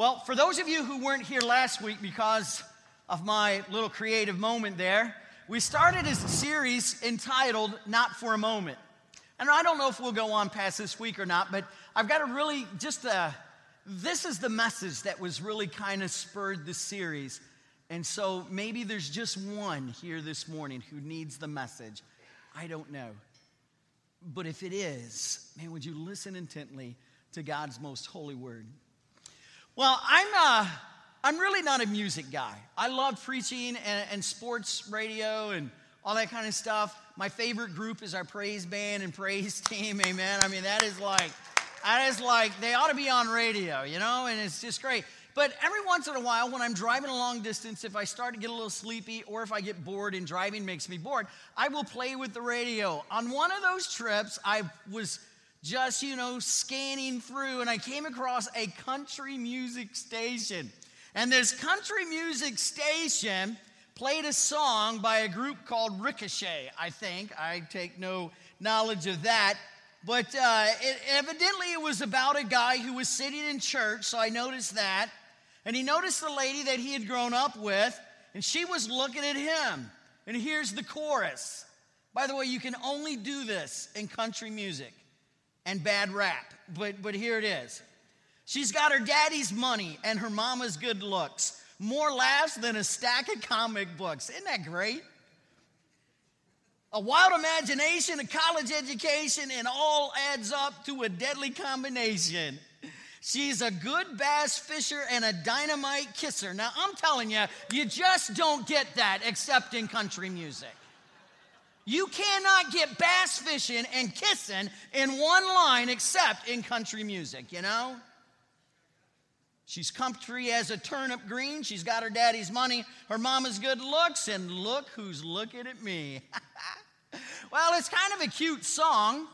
Well, for those of you who weren't here last week because of my little creative moment there, we started a series entitled Not for a Moment. And I don't know if we'll go on past this week or not, but I've got to really just, uh, this is the message that was really kind of spurred the series. And so maybe there's just one here this morning who needs the message. I don't know. But if it is, man, would you listen intently to God's most holy word? Well, I'm, uh, I'm really not a music guy. I love preaching and, and sports radio and all that kind of stuff. My favorite group is our praise band and praise team. Amen. I mean, that is like, that is like, they ought to be on radio, you know, and it's just great. But every once in a while, when I'm driving a long distance, if I start to get a little sleepy or if I get bored and driving makes me bored, I will play with the radio. On one of those trips, I was just, you know, scanning through, and I came across a country music station. And this country music station played a song by a group called Ricochet, I think. I take no knowledge of that. But uh, it, evidently, it was about a guy who was sitting in church, so I noticed that. And he noticed the lady that he had grown up with, and she was looking at him. And here's the chorus. By the way, you can only do this in country music and bad rap, but, but here it is. She's got her daddy's money and her mama's good looks, more laughs than a stack of comic books. Isn't that great? A wild imagination, a college education, and all adds up to a deadly combination. She's a good bass fisher and a dynamite kisser. Now, I'm telling you, you just don't get that except in country music. You cannot get bass fishing and kissing in one line except in country music, you know? She's country as a turnip green. She's got her daddy's money, her mama's good looks, and look who's looking at me. well, it's kind of a cute song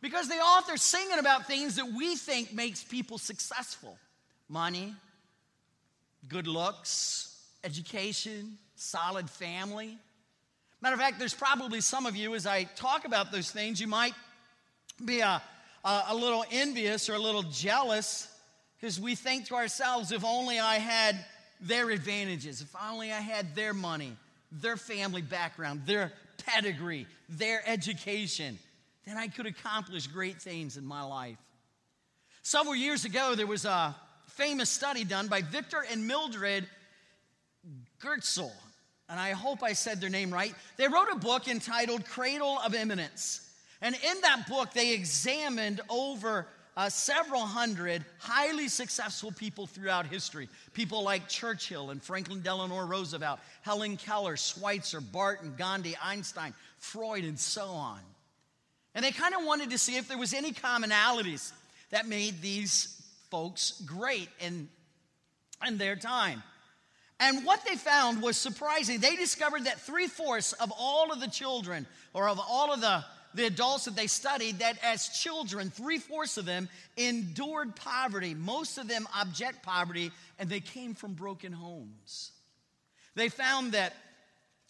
because the author's singing about things that we think makes people successful money, good looks, education, solid family. Matter of fact, there's probably some of you, as I talk about those things, you might be a, a, a little envious or a little jealous because we think to ourselves, if only I had their advantages, if only I had their money, their family background, their pedigree, their education, then I could accomplish great things in my life. Several years ago, there was a famous study done by Victor and Mildred Goertzel and I hope I said their name right. They wrote a book entitled Cradle of Eminence. And in that book, they examined over uh, several hundred highly successful people throughout history. People like Churchill and Franklin Delano Roosevelt, Helen Keller, Schweitzer, Barton, Gandhi, Einstein, Freud, and so on. And they kind of wanted to see if there was any commonalities that made these folks great in, in their time. And what they found was surprising. They discovered that three fourths of all of the children, or of all of the, the adults that they studied, that as children, three fourths of them endured poverty, most of them abject poverty, and they came from broken homes. They found that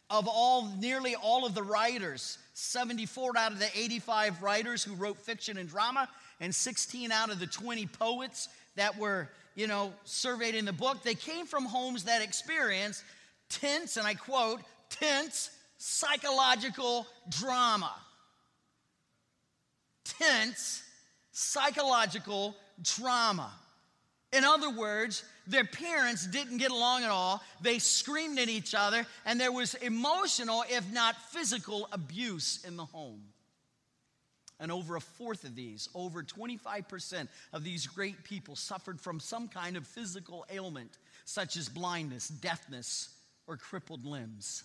of all, nearly all of the writers, 74 out of the 85 writers who wrote fiction and drama, and 16 out of the 20 poets that were you know, surveyed in the book, they came from homes that experienced tense, and I quote, tense psychological drama. Tense psychological drama. In other words, their parents didn't get along at all. They screamed at each other, and there was emotional, if not physical, abuse in the home. And over a fourth of these, over 25% of these great people suffered from some kind of physical ailment, such as blindness, deafness, or crippled limbs.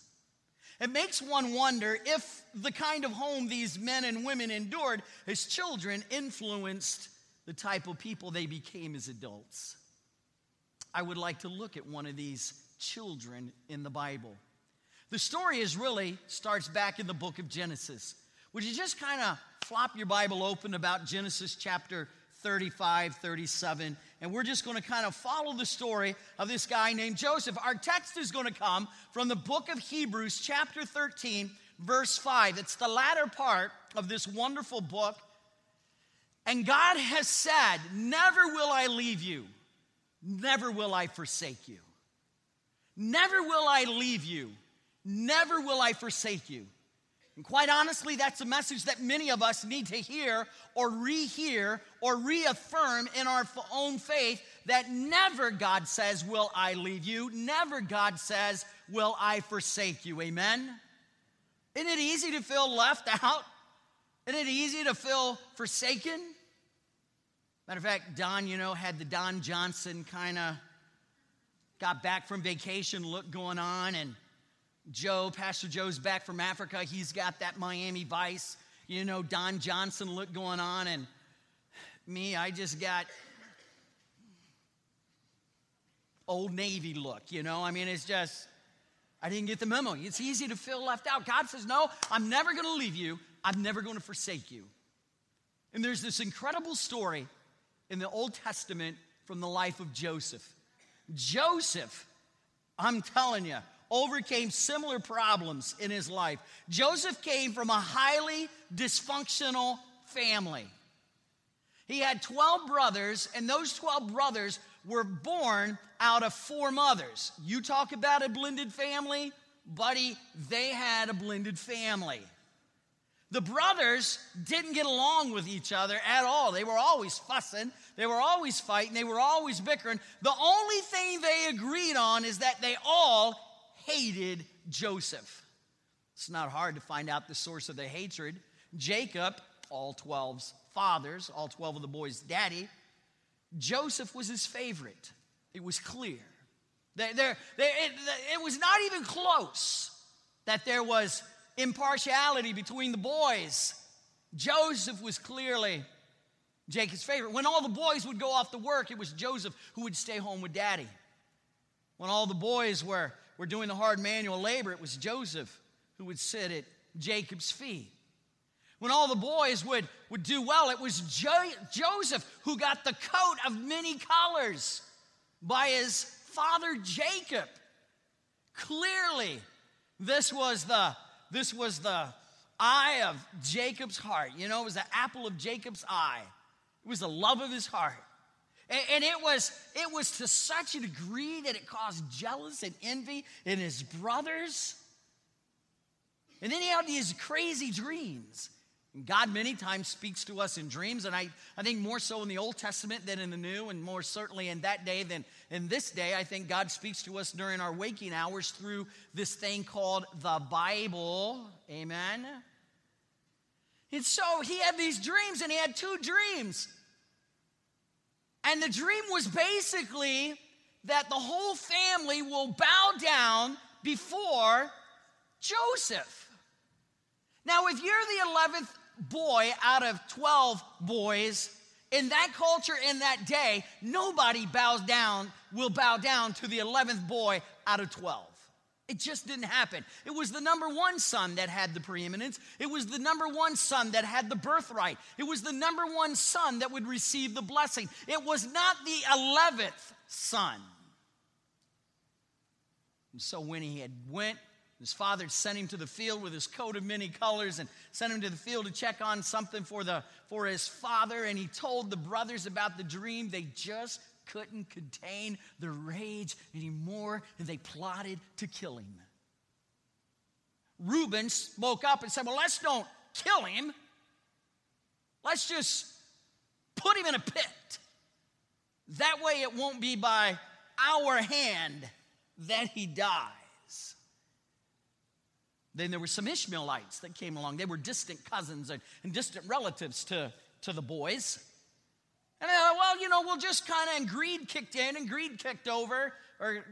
It makes one wonder if the kind of home these men and women endured as children influenced the type of people they became as adults. I would like to look at one of these children in the Bible. The story is really starts back in the book of Genesis. Would you just kind of flop your Bible open about Genesis chapter 35, 37, and we're just going to kind of follow the story of this guy named Joseph. Our text is going to come from the book of Hebrews, chapter 13, verse 5. It's the latter part of this wonderful book. And God has said, Never will I leave you, Never will I forsake you. Never will I leave you. Never will I forsake you. And quite honestly, that's a message that many of us need to hear or rehear or reaffirm in our own faith that never, God says, will I leave you. Never, God says, will I forsake you. Amen? Isn't it easy to feel left out? Isn't it easy to feel forsaken? Matter of fact, Don, you know, had the Don Johnson kind of got back from vacation look going on, and Joe, Pastor Joe's back from Africa. He's got that Miami Vice, you know, Don Johnson look going on. And me, I just got Old Navy look, you know? I mean, it's just, I didn't get the memo. It's easy to feel left out. God says, No, I'm never going to leave you, I'm never going to forsake you. And there's this incredible story in the Old Testament from the life of Joseph. Joseph, I'm telling you, overcame similar problems in his life. Joseph came from a highly dysfunctional family. He had 12 brothers, and those 12 brothers were born out of four mothers. You talk about a blended family, buddy, they had a blended family. The brothers didn't get along with each other at all. They were always fussing, they were always fighting, they were always bickering. The only thing they agreed on is that they all hated Joseph. It's not hard to find out the source of the hatred. Jacob, all 12's fathers, all 12 of the boys' daddy, Joseph was his favorite. It was clear. There, there it, it was not even close that there was impartiality between the boys. Joseph was clearly Jacob's favorite. When all the boys would go off to work, it was Joseph who would stay home with daddy. When all the boys were were doing the hard manual labor, it was Joseph who would sit at Jacob's feet. When all the boys would, would do well, it was jo- Joseph who got the coat of many colors by his father Jacob. Clearly, this was the this was the eye of Jacob's heart. You know, it was the apple of Jacob's eye. It was the love of his heart. And, and it was it was to such a degree that it caused jealous and envy in his brothers. And then he had these crazy dreams. And God many times speaks to us in dreams, and I, I think more so in the Old Testament than in the New, and more certainly in that day than in this day. I think God speaks to us during our waking hours through this thing called the Bible. Amen. And so he had these dreams, and he had two dreams. And the dream was basically that the whole family will bow down before Joseph. Now, if you're the 11th boy out of 12 boys, in that culture, in that day, nobody bows down, will bow down to the 11th boy out of 12. It just didn't happen. It was the number one son that had the preeminence. It was the number one son that had the birthright. It was the number one son that would receive the blessing. It was not the 11th son. And so when he had went, his father sent him to the field with his coat of many colors and sent him to the field to check on something for, the, for his father. And he told the brothers about the dream. They just couldn't contain the rage anymore, and they plotted to kill him. Reuben spoke up and said, Well, let's don't kill him. Let's just put him in a pit. That way it won't be by our hand that he dies. Then there were some Ishmaelites that came along. They were distant cousins and, and distant relatives to, to the boys. And they thought, well, you know, we'll just kind of, and greed kicked in and greed kicked over, or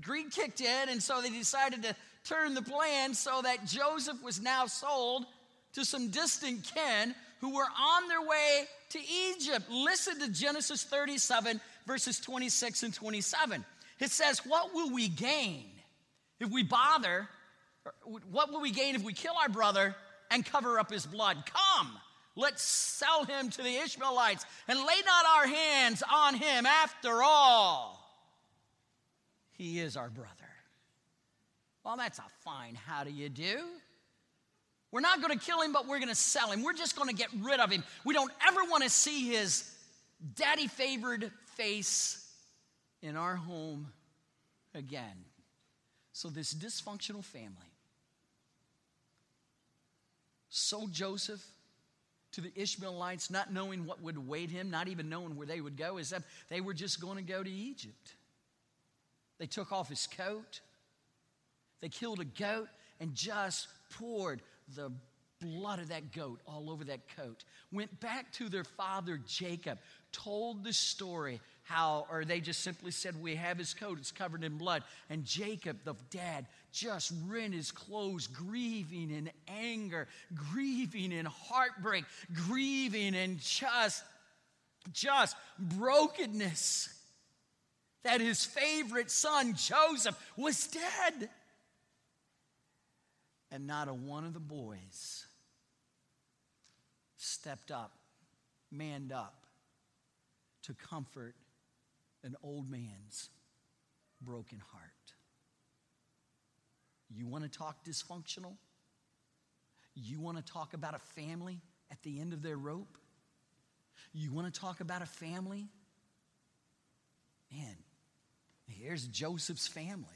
greed kicked in, and so they decided to turn the plan so that Joseph was now sold to some distant kin who were on their way to Egypt. Listen to Genesis 37, verses 26 and 27. It says, What will we gain if we bother? What will we gain if we kill our brother and cover up his blood? Come Let's sell him to the Ishmaelites and lay not our hands on him after all. He is our brother. Well, that's a fine how do you do. We're not going to kill him, but we're going to sell him. We're just going to get rid of him. We don't ever want to see his daddy favored face in our home again. So, this dysfunctional family sold Joseph to the Ishmaelites, not knowing what would await him, not even knowing where they would go, is that they were just going to go to Egypt. They took off his coat, they killed a goat, and just poured the blood of that goat all over that coat. Went back to their father Jacob, told the story how, or they just simply said, We have his coat, it's covered in blood. And Jacob, the dad, just rent his clothes, grieving in anger, grieving in heartbreak, grieving in just, just brokenness that his favorite son, Joseph, was dead. And not a one of the boys stepped up, manned up to comfort an old man's broken heart. You want to talk dysfunctional? You want to talk about a family at the end of their rope? You want to talk about a family? Man, here's Joseph's family.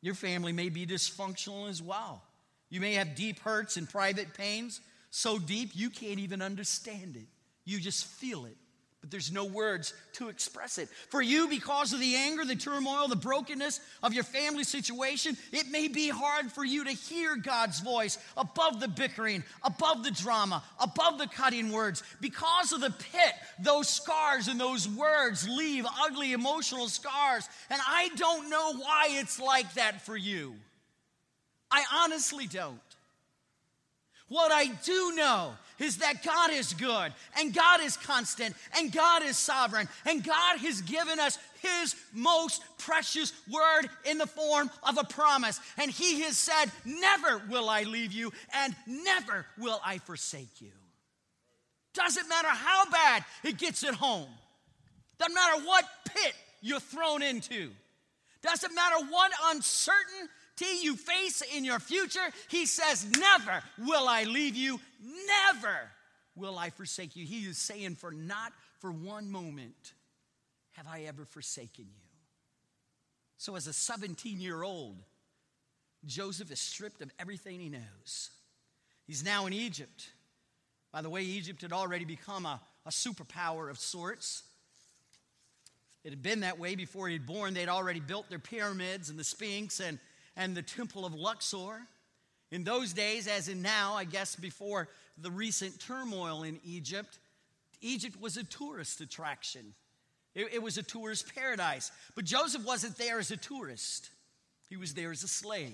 Your family may be dysfunctional as well. You may have deep hurts and private pains, so deep you can't even understand it. You just feel it but there's no words to express it. For you, because of the anger, the turmoil, the brokenness of your family situation, it may be hard for you to hear God's voice above the bickering, above the drama, above the cutting words. Because of the pit, those scars and those words leave ugly emotional scars. And I don't know why it's like that for you. I honestly don't. What I do know is that God is good and God is constant and God is sovereign and God has given us His most precious word in the form of a promise. And He has said, Never will I leave you and never will I forsake you. Doesn't matter how bad it gets at home, doesn't matter what pit you're thrown into, doesn't matter what uncertain you face in your future, he says, Never will I leave you, never will I forsake you. He is saying, For not for one moment have I ever forsaken you. So, as a 17 year old, Joseph is stripped of everything he knows. He's now in Egypt. By the way, Egypt had already become a, a superpower of sorts. It had been that way before he'd born. They'd already built their pyramids and the Sphinx and and the Temple of Luxor. In those days, as in now, I guess before the recent turmoil in Egypt, Egypt was a tourist attraction. It, it, was a tourist paradise. But Joseph wasn't there as a tourist, he was there as a slave.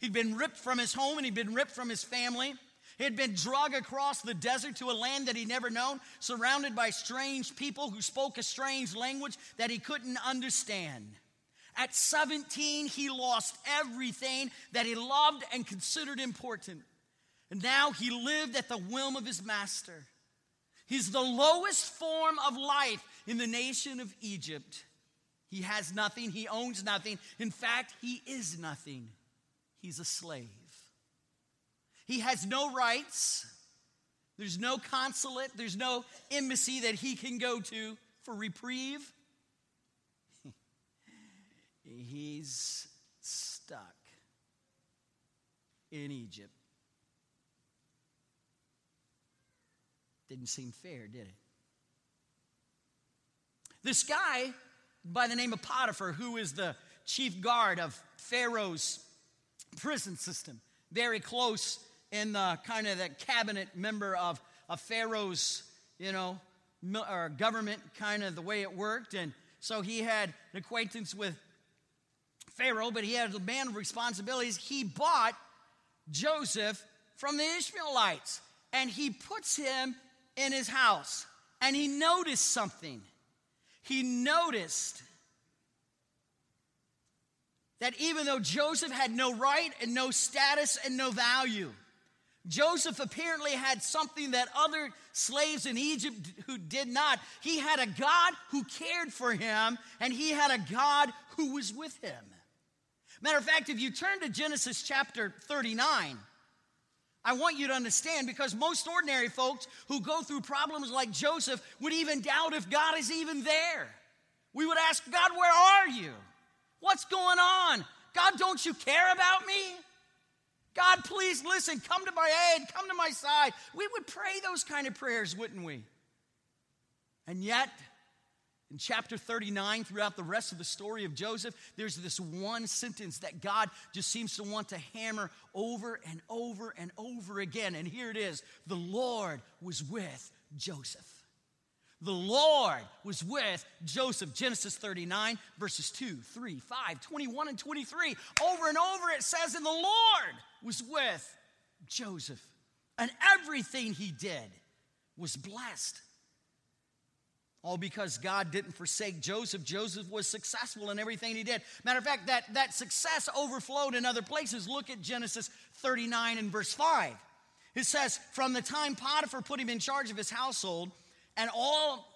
He'd been ripped from his home and he'd been ripped from his family. He had been dragged across the desert to a land that he'd never known, surrounded by strange people who spoke a strange language that he couldn't understand. At 17, he lost everything that he loved and considered important. And now he lived at the whim of his master. He's the lowest form of life in the nation of Egypt. He has nothing, he owns nothing. In fact, he is nothing. He's a slave. He has no rights. There's no consulate, there's no embassy that he can go to for reprieve he's stuck in Egypt. Didn't seem fair, did it? This guy by the name of Potiphar, who is the chief guard of Pharaoh's prison system, very close in the kind of the cabinet member of, of Pharaoh's, you know, government, kind of the way it worked. And so he had an acquaintance with Pharaoh, but he had a man of responsibilities. He bought Joseph from the Ishmaelites and he puts him in his house. And he noticed something. He noticed that even though Joseph had no right and no status and no value, Joseph apparently had something that other slaves in Egypt who did not. He had a God who cared for him, and he had a God who was with him. Matter of fact, if you turn to Genesis chapter 39, I want you to understand because most ordinary folks who go through problems like Joseph would even doubt if God is even there. We would ask, God, where are you? What's going on? God, don't you care about me? God, please listen, come to my aid, come to my side. We would pray those kind of prayers, wouldn't we? And yet, in chapter 39, throughout the rest of the story of Joseph, there's this one sentence that God just seems to want to hammer over and over and over again. And here it is The Lord was with Joseph. The Lord was with Joseph. Genesis 39, verses 2, 3, 5, 21, and 23. Over and over it says, And the Lord was with Joseph. And everything he did was blessed. All because God didn't forsake Joseph. Joseph was successful in everything he did. Matter of fact, that, that success overflowed in other places. Look at Genesis 39 and verse 5. It says, From the time Potiphar put him in charge of his household, and all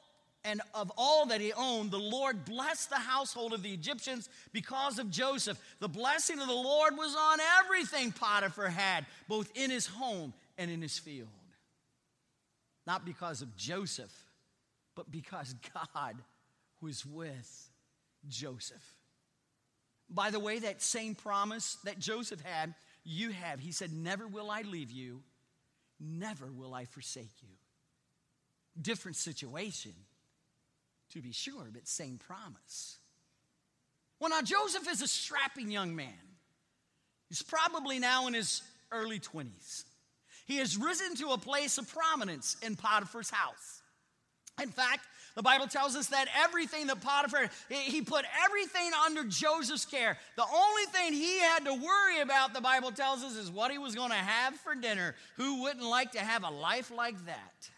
and of all that he owned, the Lord blessed the household of the Egyptians because of Joseph. The blessing of the Lord was on everything Potiphar had, both in his home and in his field. Not because of Joseph, but because God was with Joseph. By the way, that same promise that Joseph had, you have. He said, Never will I leave you, never will I forsake you. Different situation, to be sure, but same promise. Well, now Joseph is a strapping young man. He's probably now in his early 20s. He has risen to a place of prominence in Potiphar's house. In fact, the Bible tells us that everything that Potiphar, he put everything under Joseph's care. The only thing he had to worry about, the Bible tells us, is what he was going to have for dinner. Who wouldn't like to have a life like that?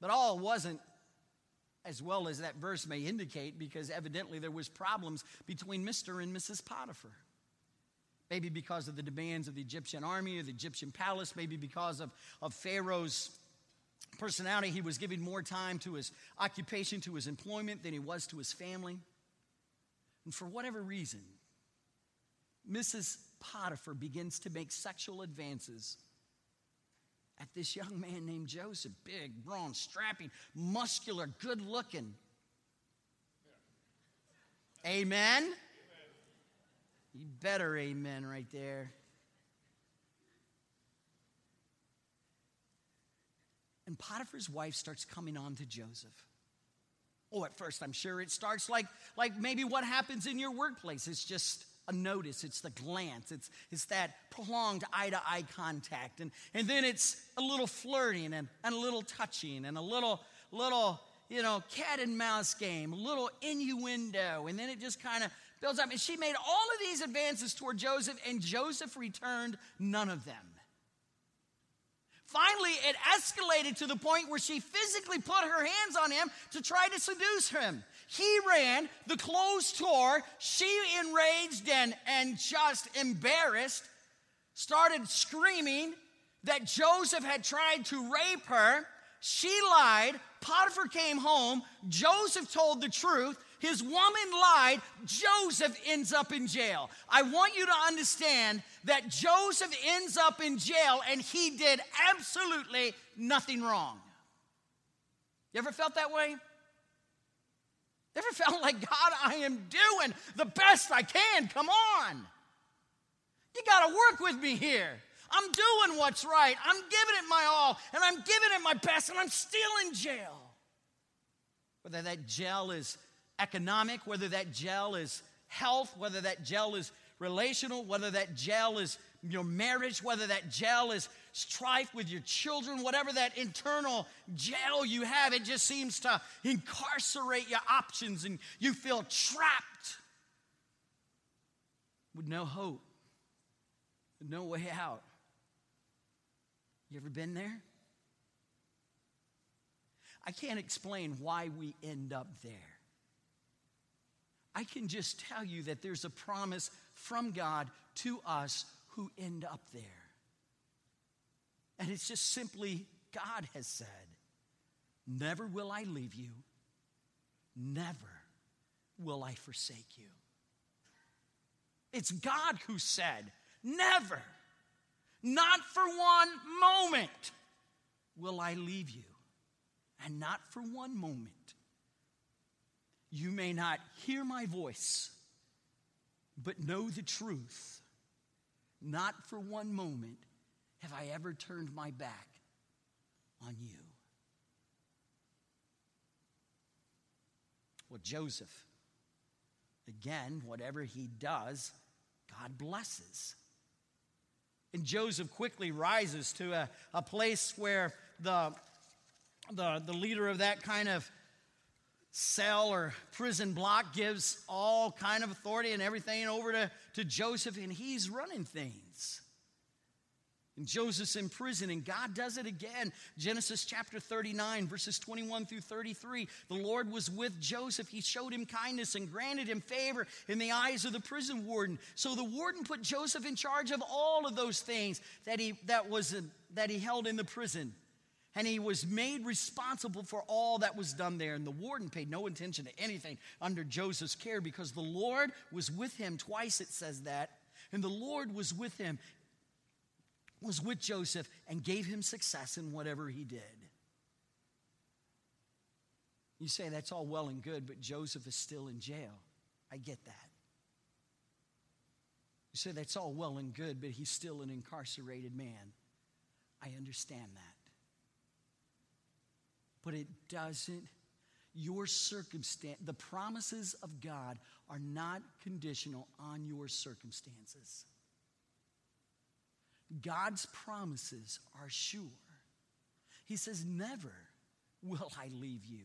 But all wasn't as well as that verse may indicate because evidently there was problems between Mr. and Mrs. Potiphar. Maybe because of the demands of the Egyptian army or the Egyptian palace, maybe because of, of Pharaoh's personality, he was giving more time to his occupation, to his employment than he was to his family. And for whatever reason, Mrs. Potiphar begins to make sexual advances at this young man named Joseph big, brawn, strapping, muscular, good looking. Amen? amen? You better amen right there. And Potiphar's wife starts coming on to Joseph. Oh, at first, I'm sure it starts like, like maybe what happens in your workplace. It's just a notice, it's the glance, it's, it's that prolonged eye to eye contact. And, and then it's a little flirting and, and a little touching and a little, little, you know, cat and mouse game, a little innuendo. And then it just kind of builds up. And she made all of these advances toward Joseph, and Joseph returned none of them. Finally, it escalated to the point where she physically put her hands on him to try to seduce him. He ran, the clothes tore, she enraged and, and just embarrassed, started screaming that Joseph had tried to rape her. She lied. Potiphar came home. Joseph told the truth. His woman lied. Joseph ends up in jail. I want you to understand that Joseph ends up in jail and he did absolutely nothing wrong. You ever felt that way? Ever felt like, God, I am doing the best I can? Come on. You got to work with me here. I'm doing what's right. I'm giving it my all, and I'm giving it my best, and I'm still in jail. Whether that jail is economic, whether that gel is health, whether that gel is relational, whether that gel is your marriage, whether that gel is strife with your children, whatever that internal jail you have, it just seems to incarcerate your options and you feel trapped with no hope, no way out. You ever been there? I can't explain why we end up there. I can just tell you that there's a promise from God to us who end up there. And it's just simply God has said, Never will I leave you, never will I forsake you. It's God who said, Never, not for one moment will I leave you, and not for one moment You may not hear my voice, but know the truth. Not for one moment have I ever turned my back on you. Well, Joseph, again, whatever he does, God blesses. And Joseph quickly rises to a, a place where the, the, the leader of that kind of cell or prison block gives all kind of authority and everything over to, to Joseph, and he's running things. And Joseph's in prison, and God does it again. Genesis chapter 39, verses 21 through 33. The Lord was with Joseph. He showed him kindness and granted him favor in the eyes of the prison warden. So the warden put Joseph in charge of all of those things that he, that was, that he held in the prison. And he was made responsible for all that was done there. And the warden paid no attention to anything under Joseph's care because the Lord was with him. Twice it says that. And the Lord was with him was with Joseph and gave him success in whatever he did. You say that's all well and good, but Joseph is still in jail. I get that. You say that's all well and good, but he's still an incarcerated man. I understand that. But it doesn't, your circumstance, the promises of God are not conditional on your circumstances. God's promises are sure. He says, Never will I leave you.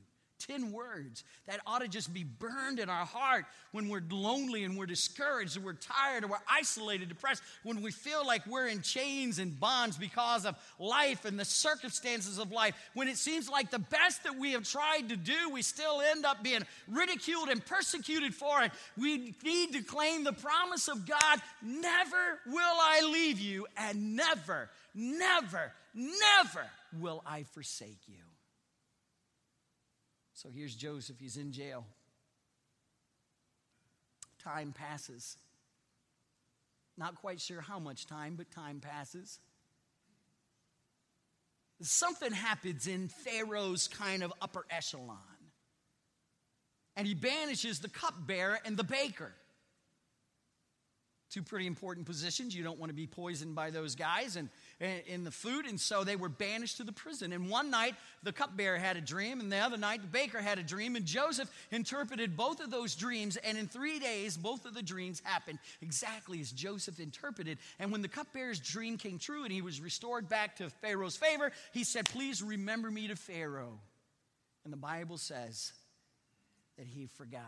10 words that ought to just be burned in our heart when we're lonely and we're discouraged and we're tired or we're isolated, depressed, when we feel like we're in chains and bonds because of life and the circumstances of life, when it seems like the best that we have tried to do, we still end up being ridiculed and persecuted for it. We need to claim the promise of God never will I leave you, and never, never, never will I forsake you. So here's Joseph, he's in jail. Time passes. Not quite sure how much time, but time passes. Something happens in Pharaoh's kind of upper echelon. And he banishes the cupbearer and the baker. Two pretty important positions. You don't want to be poisoned by those guys. And in the food, and so they were banished to the prison. And one night, the cupbearer had a dream, and the other night, the baker had a dream, and Joseph interpreted both of those dreams, and in three days, both of the dreams happened exactly as Joseph interpreted. And when the cupbearer's dream came true and he was restored back to Pharaoh's favor, he said, Please remember me to Pharaoh. And the Bible says that he forgot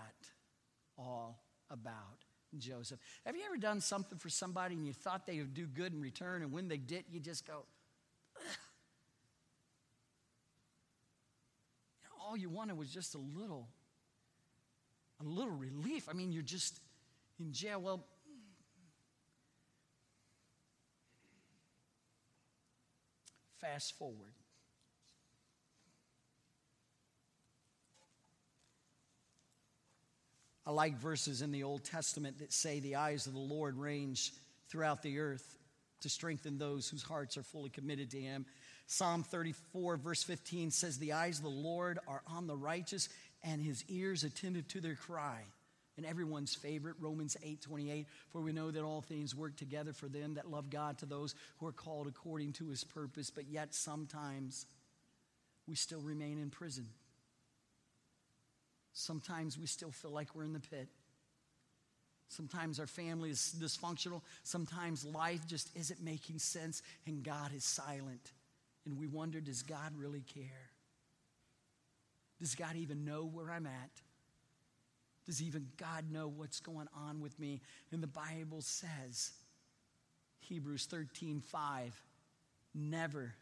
all about Joseph. Have you ever done something for somebody and you thought they would do good in return, and when they did, you just go, all you wanted was just a little, a little relief. I mean, you're just in jail. Well, fast forward. I like verses in the Old Testament that say the eyes of the Lord range throughout the earth to strengthen those whose hearts are fully committed to Him. Psalm 34, verse 15 says, The eyes of the Lord are on the righteous, and His ears attentive to their cry. And everyone's favorite, Romans 8 28, for we know that all things work together for them that love God, to those who are called according to His purpose, but yet sometimes we still remain in prison. Sometimes we still feel like we're in the pit. Sometimes our family is dysfunctional. Sometimes life just isn't making sense and God is silent. And we wonder does God really care? Does God even know where I'm at? Does even God know what's going on with me? And the Bible says, Hebrews 13 5, never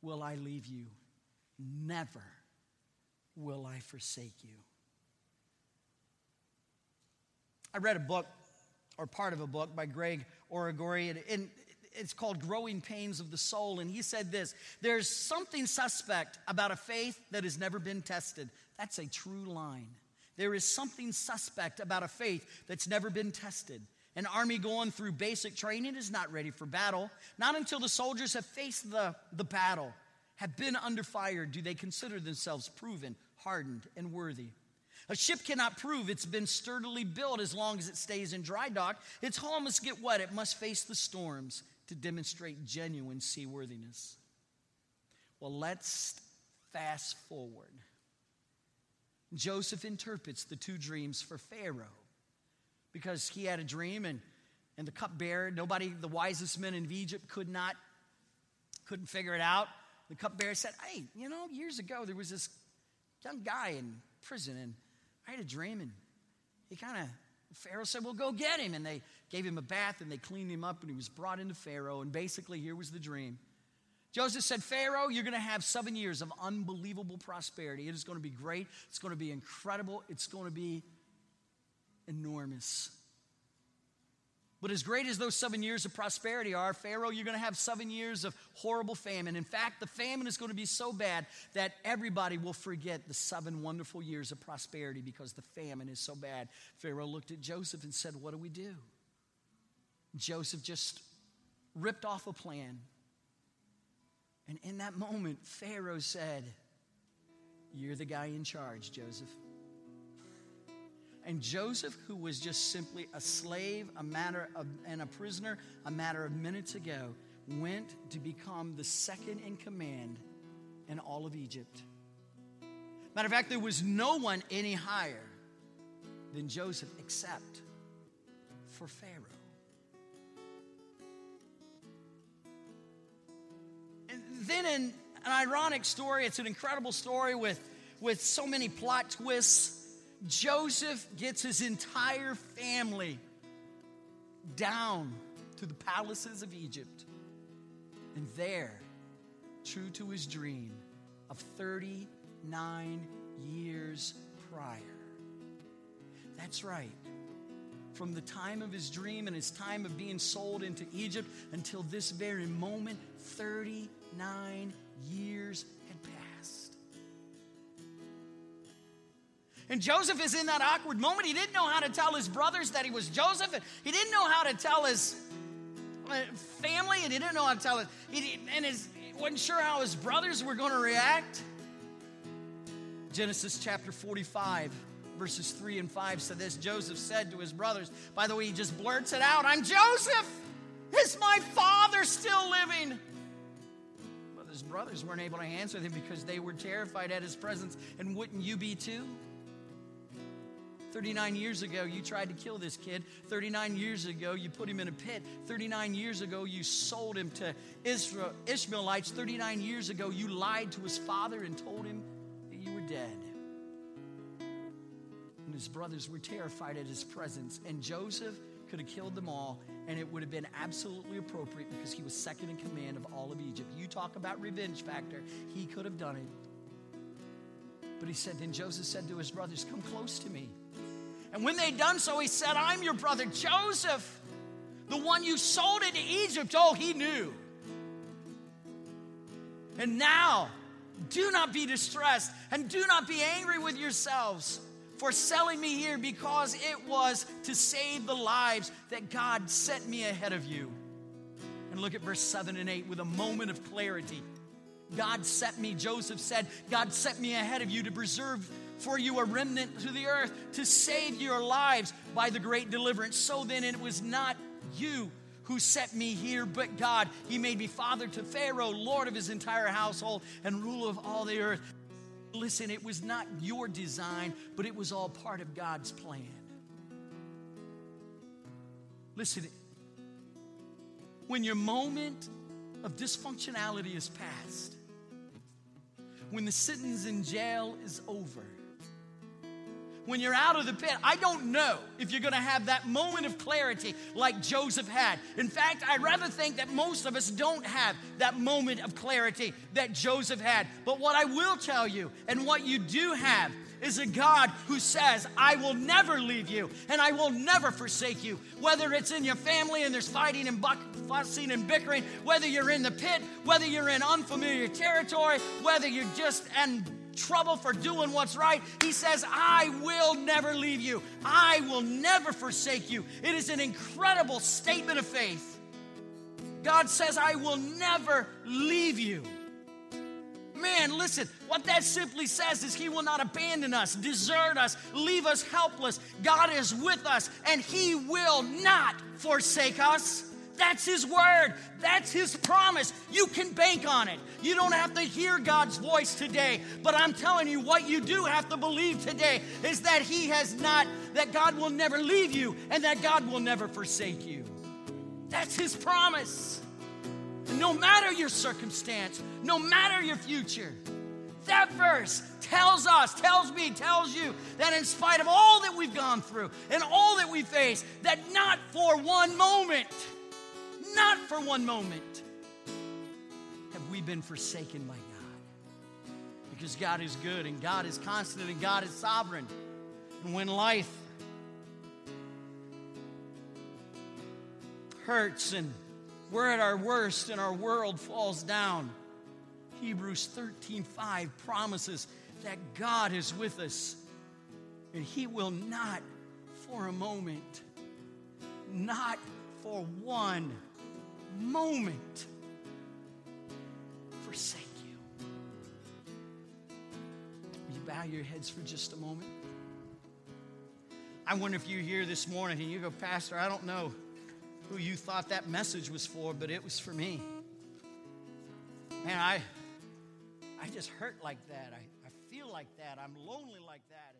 will I leave you. Never will I forsake you? I read a book, or part of a book, by Greg Origori, and it's called Growing Pains of the Soul. And he said this There's something suspect about a faith that has never been tested. That's a true line. There is something suspect about a faith that's never been tested. An army going through basic training is not ready for battle. Not until the soldiers have faced the, the battle, have been under fire, do they consider themselves proven hardened and worthy. A ship cannot prove it's been sturdily built as long as it stays in dry dock. Its hull must get wet, it must face the storms to demonstrate genuine seaworthiness. Well, let's fast forward. Joseph interprets the two dreams for Pharaoh because he had a dream and, and the cupbearer, nobody, the wisest men in Egypt could not, couldn't figure it out. The cupbearer said, Hey, you know, years ago there was this young guy in prison and I had a dream and he kind of, Pharaoh said, Well, go get him. And they gave him a bath and they cleaned him up and he was brought into Pharaoh. And basically, here was the dream. Joseph said, Pharaoh, you're going to have seven years of unbelievable prosperity. It is going to be great. It's going to be incredible. It's going to be enormous. But as great as those seven years of prosperity are, Pharaoh, you're going to have seven years of horrible famine. In fact, the famine is going to be so bad that everybody will forget the seven wonderful years of prosperity because the famine is so bad. Pharaoh looked at Joseph and said, What do we do? Joseph just ripped off a plan. And in that moment, Pharaoh said, You're the guy in charge, Joseph. And Joseph, who was just simply a slave, a matter of, and a prisoner, a matter of minutes ago, went to become the second in command in all of Egypt. Matter of fact, there was no one any higher than Joseph except for Pharaoh. And then, in an ironic story, it's an incredible story with, with so many plot twists. Joseph gets his entire family down to the palaces of Egypt. And there, true to his dream of 39 years prior. That's right. From the time of his dream and his time of being sold into Egypt until this very moment, 39 years And Joseph is in that awkward moment. He didn't know how to tell his brothers that he was Joseph, he didn't know how to tell his uh, family, and he didn't know how to tell it. He, and his, he wasn't sure how his brothers were going to react. Genesis chapter 45, verses 3 and 5 said this Joseph said to his brothers, by the way, he just blurts it out I'm Joseph! Is my father still living? But his brothers weren't able to answer him because they were terrified at his presence. And wouldn't you be too? 39 years ago, you tried to kill this kid. 39 years ago, you put him in a pit. 39 years ago, you sold him to Israel, Ishmaelites. 39 years ago, you lied to his father and told him that you were dead. And his brothers were terrified at his presence. And Joseph could have killed them all, and it would have been absolutely appropriate because he was second in command of all of Egypt. You talk about revenge factor, he could have done it. But he said, then Joseph said to his brothers, Come close to me. And when they'd done so, he said, I'm your brother Joseph, the one you sold into Egypt. Oh, he knew. And now, do not be distressed and do not be angry with yourselves for selling me here because it was to save the lives that God sent me ahead of you. And look at verse 7 and 8 with a moment of clarity. God sent me, Joseph said, God sent me ahead of you to preserve for you a remnant to the earth to save your lives by the great deliverance. So then it was not you who set me here, but God. He made me father to Pharaoh, Lord of his entire household, and ruler of all the earth. Listen, it was not your design, but it was all part of God's plan. Listen, when your moment of dysfunctionality is past, when the sentence in jail is over, when you're out of the pit, I don't know if you're going to have that moment of clarity like Joseph had. In fact, I rather think that most of us don't have that moment of clarity that Joseph had. But what I will tell you, and what you do have, is a God who says, I will never leave you and I will never forsake you. Whether it's in your family and there's fighting and buck, fussing and bickering, whether you're in the pit, whether you're in unfamiliar territory, whether you're just and trouble for doing what's right, he says, I will never leave you. I will never forsake you. It is an incredible statement of faith. God says, I will never leave you. man, listen, what that simply says is He will not abandon us, desert us, leave us helpless. God is with us, and He will not forsake us. That's His word. That's His promise. You can bank on it. You don't have to hear God's voice today, but I'm telling you, what you do have to believe today is that He has not, that God will never leave you and that God will never forsake you. That's His promise. No matter your circumstance, no matter your future, that verse tells us, tells me, tells you that in spite of all that we've gone through and all that we face, that not for one moment, not for one moment have we been forsaken by God. Because God is good and God is constant and God is sovereign. And when life hurts and we're at our worst and our world falls down, Hebrews 13:5 promises that God is with us and he will not for a moment not for one moment forsake you. Will you bow your heads for just a moment? I wonder if you're here this morning and you go, Pastor, I don't know who you thought that message was for, but it was for me. Man, I, I just hurt like that. I, I feel like that. I'm lonely like that.